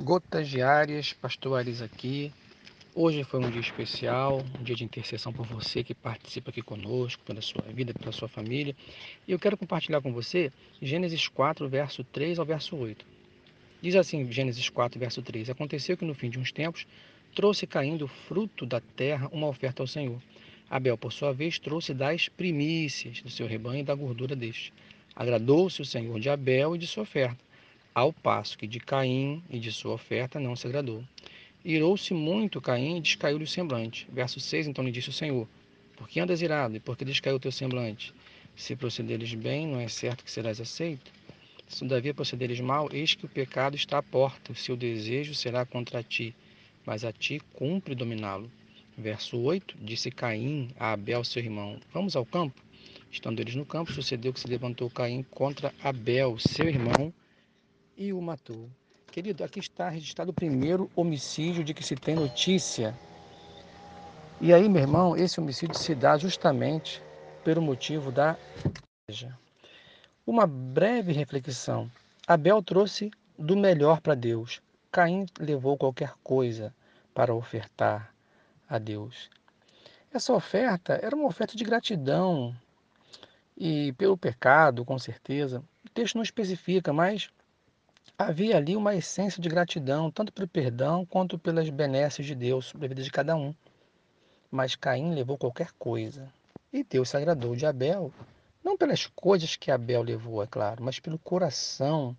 Gotas diárias, pastorais aqui. Hoje foi um dia especial, um dia de intercessão por você que participa aqui conosco, pela sua vida, pela sua família. E eu quero compartilhar com você Gênesis 4, verso 3 ao verso 8. Diz assim, Gênesis 4, verso 3: Aconteceu que no fim de uns tempos trouxe caindo o fruto da terra uma oferta ao Senhor. Abel, por sua vez, trouxe das primícias do seu rebanho e da gordura deste. Agradou-se o Senhor de Abel e de sua oferta ao passo que de Caim e de sua oferta não se agradou. Irou-se muito Caim e descaiu-lhe o semblante. Verso 6, então lhe disse o Senhor, por que andas irado e por que descaiu o teu semblante? Se procederes bem, não é certo que serás aceito? Se todavia procederes mal, eis que o pecado está à porta, o seu desejo será contra ti, mas a ti cumpre dominá-lo. Verso 8, disse Caim a Abel, seu irmão, vamos ao campo? Estando eles no campo, sucedeu que se levantou Caim contra Abel, seu irmão, e o matou. Querido, aqui está registrado o primeiro homicídio de que se tem notícia. E aí, meu irmão, esse homicídio se dá justamente pelo motivo da igreja. Uma breve reflexão. Abel trouxe do melhor para Deus. Caim levou qualquer coisa para ofertar a Deus. Essa oferta era uma oferta de gratidão e pelo pecado, com certeza. O texto não especifica, mas Havia ali uma essência de gratidão, tanto pelo perdão quanto pelas benesses de Deus sobre a vida de cada um. Mas Caim levou qualquer coisa. E Deus se agradou de Abel, não pelas coisas que Abel levou, é claro, mas pelo coração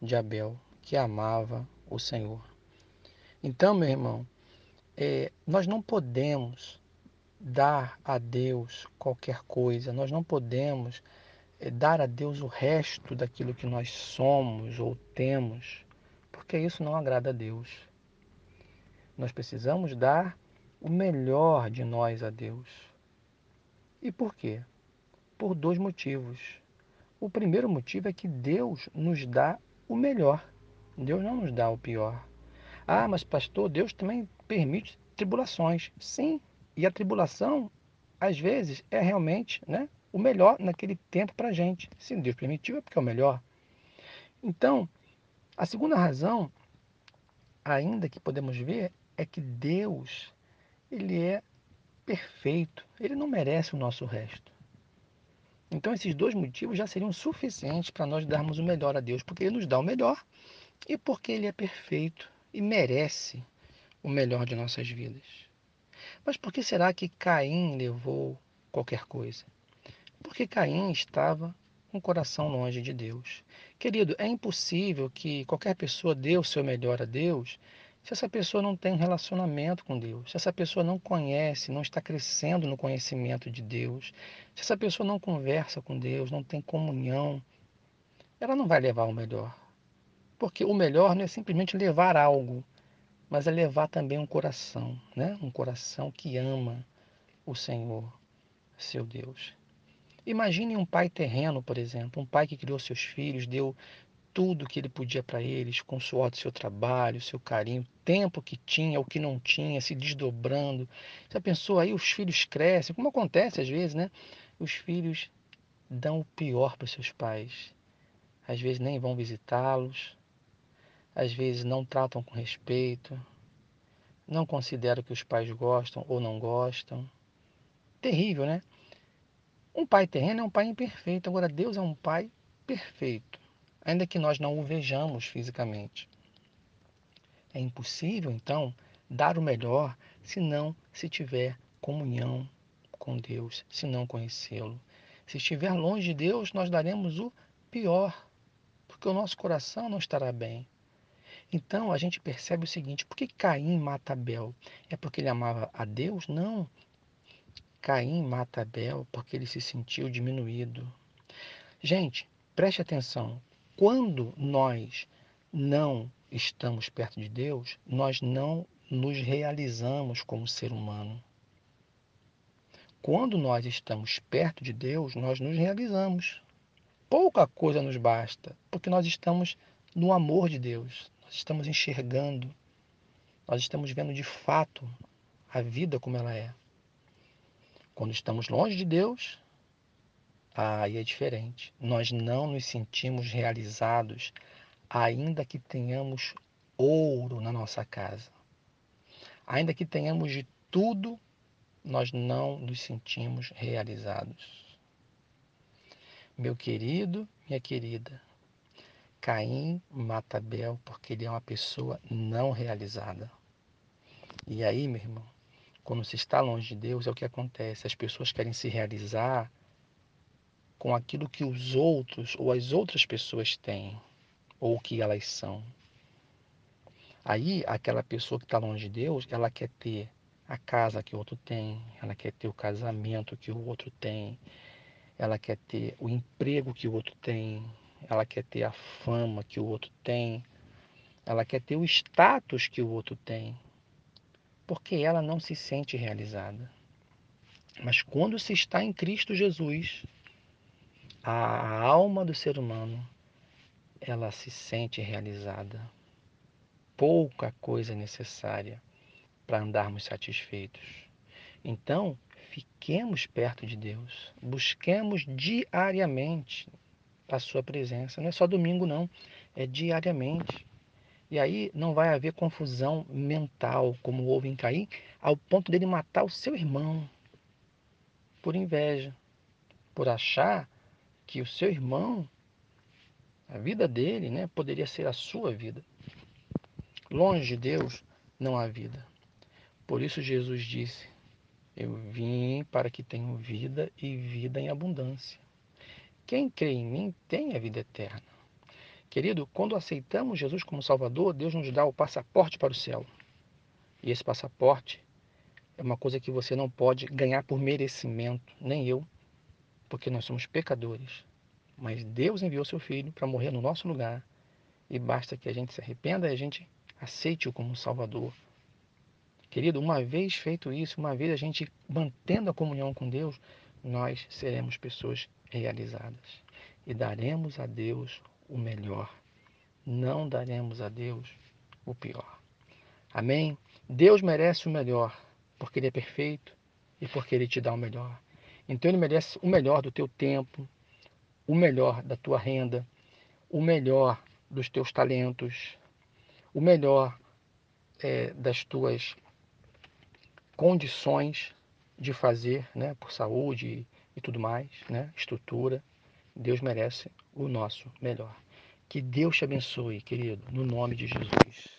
de Abel, que amava o Senhor. Então, meu irmão, é, nós não podemos dar a Deus qualquer coisa, nós não podemos dar a Deus o resto daquilo que nós somos ou temos, porque isso não agrada a Deus. Nós precisamos dar o melhor de nós a Deus. E por quê? Por dois motivos. O primeiro motivo é que Deus nos dá o melhor. Deus não nos dá o pior. Ah, mas pastor, Deus também permite tribulações. Sim, e a tribulação, às vezes, é realmente né, o melhor naquele tempo para a gente. Se Deus permitiu, é porque é o melhor. Então, a segunda razão, ainda que podemos ver, é que Deus, ele é perfeito. Ele não merece o nosso resto. Então, esses dois motivos já seriam suficientes para nós darmos o melhor a Deus, porque Ele nos dá o melhor e porque Ele é perfeito e merece o melhor de nossas vidas. Mas por que será que Caim levou qualquer coisa? Porque Caim estava com o coração longe de Deus. Querido, é impossível que qualquer pessoa dê o seu melhor a Deus se essa pessoa não tem um relacionamento com Deus, se essa pessoa não conhece, não está crescendo no conhecimento de Deus, se essa pessoa não conversa com Deus, não tem comunhão, ela não vai levar o melhor. Porque o melhor não é simplesmente levar algo, mas é levar também um coração, né? um coração que ama o Senhor, seu Deus. Imagine um pai terreno, por exemplo, um pai que criou seus filhos, deu tudo que ele podia para eles, com o suor do seu trabalho, seu carinho, tempo que tinha, o que não tinha, se desdobrando. Já pensou aí os filhos crescem, como acontece às vezes, né? Os filhos dão o pior para seus pais. Às vezes nem vão visitá-los, às vezes não tratam com respeito, não consideram que os pais gostam ou não gostam. Terrível, né? Um pai terreno é um pai imperfeito, agora Deus é um pai perfeito, ainda que nós não o vejamos fisicamente. É impossível, então, dar o melhor se não se tiver comunhão com Deus, se não conhecê-lo. Se estiver longe de Deus, nós daremos o pior, porque o nosso coração não estará bem. Então a gente percebe o seguinte: por que Caim mata Abel? É porque ele amava a Deus? Não, Caim mata Abel porque ele se sentiu diminuído. Gente, preste atenção. Quando nós não estamos perto de Deus, nós não nos realizamos como ser humano. Quando nós estamos perto de Deus, nós nos realizamos. Pouca coisa nos basta, porque nós estamos no amor de Deus, nós estamos enxergando, nós estamos vendo de fato a vida como ela é. Quando estamos longe de Deus, aí é diferente. Nós não nos sentimos realizados, ainda que tenhamos ouro na nossa casa. Ainda que tenhamos de tudo, nós não nos sentimos realizados. Meu querido, minha querida, Caim mata Abel porque ele é uma pessoa não realizada. E aí, meu irmão, quando se está longe de Deus, é o que acontece. As pessoas querem se realizar com aquilo que os outros ou as outras pessoas têm ou que elas são. Aí, aquela pessoa que está longe de Deus, ela quer ter a casa que o outro tem, ela quer ter o casamento que o outro tem, ela quer ter o emprego que o outro tem, ela quer ter a fama que o outro tem, ela quer ter o status que o outro tem, porque ela não se sente realizada. Mas quando se está em Cristo Jesus, a alma do ser humano, ela se sente realizada pouca coisa necessária para andarmos satisfeitos. Então, fiquemos perto de Deus, busquemos diariamente a sua presença. Não é só domingo, não, é diariamente. E aí não vai haver confusão mental, como houve em Caim, ao ponto dele matar o seu irmão por inveja, por achar que o seu irmão, a vida dele, né, poderia ser a sua vida. Longe de Deus não há vida. Por isso Jesus disse: Eu vim para que tenham vida e vida em abundância. Quem crê em mim tem a vida eterna. Querido, quando aceitamos Jesus como Salvador, Deus nos dá o passaporte para o céu. E esse passaporte é uma coisa que você não pode ganhar por merecimento, nem eu, porque nós somos pecadores. Mas Deus enviou seu Filho para morrer no nosso lugar. E basta que a gente se arrependa e a gente aceite-o como Salvador. Querido, uma vez feito isso, uma vez a gente mantendo a comunhão com Deus, nós seremos pessoas realizadas e daremos a Deus o melhor. Não daremos a Deus o pior. Amém? Deus merece o melhor, porque Ele é perfeito e porque Ele te dá o melhor. Então Ele merece o melhor do teu tempo, o melhor da tua renda, o melhor dos teus talentos, o melhor é, das tuas condições de fazer, né, por saúde e tudo mais, né, estrutura. Deus merece o nosso melhor. Que Deus te abençoe, querido, no nome de Jesus.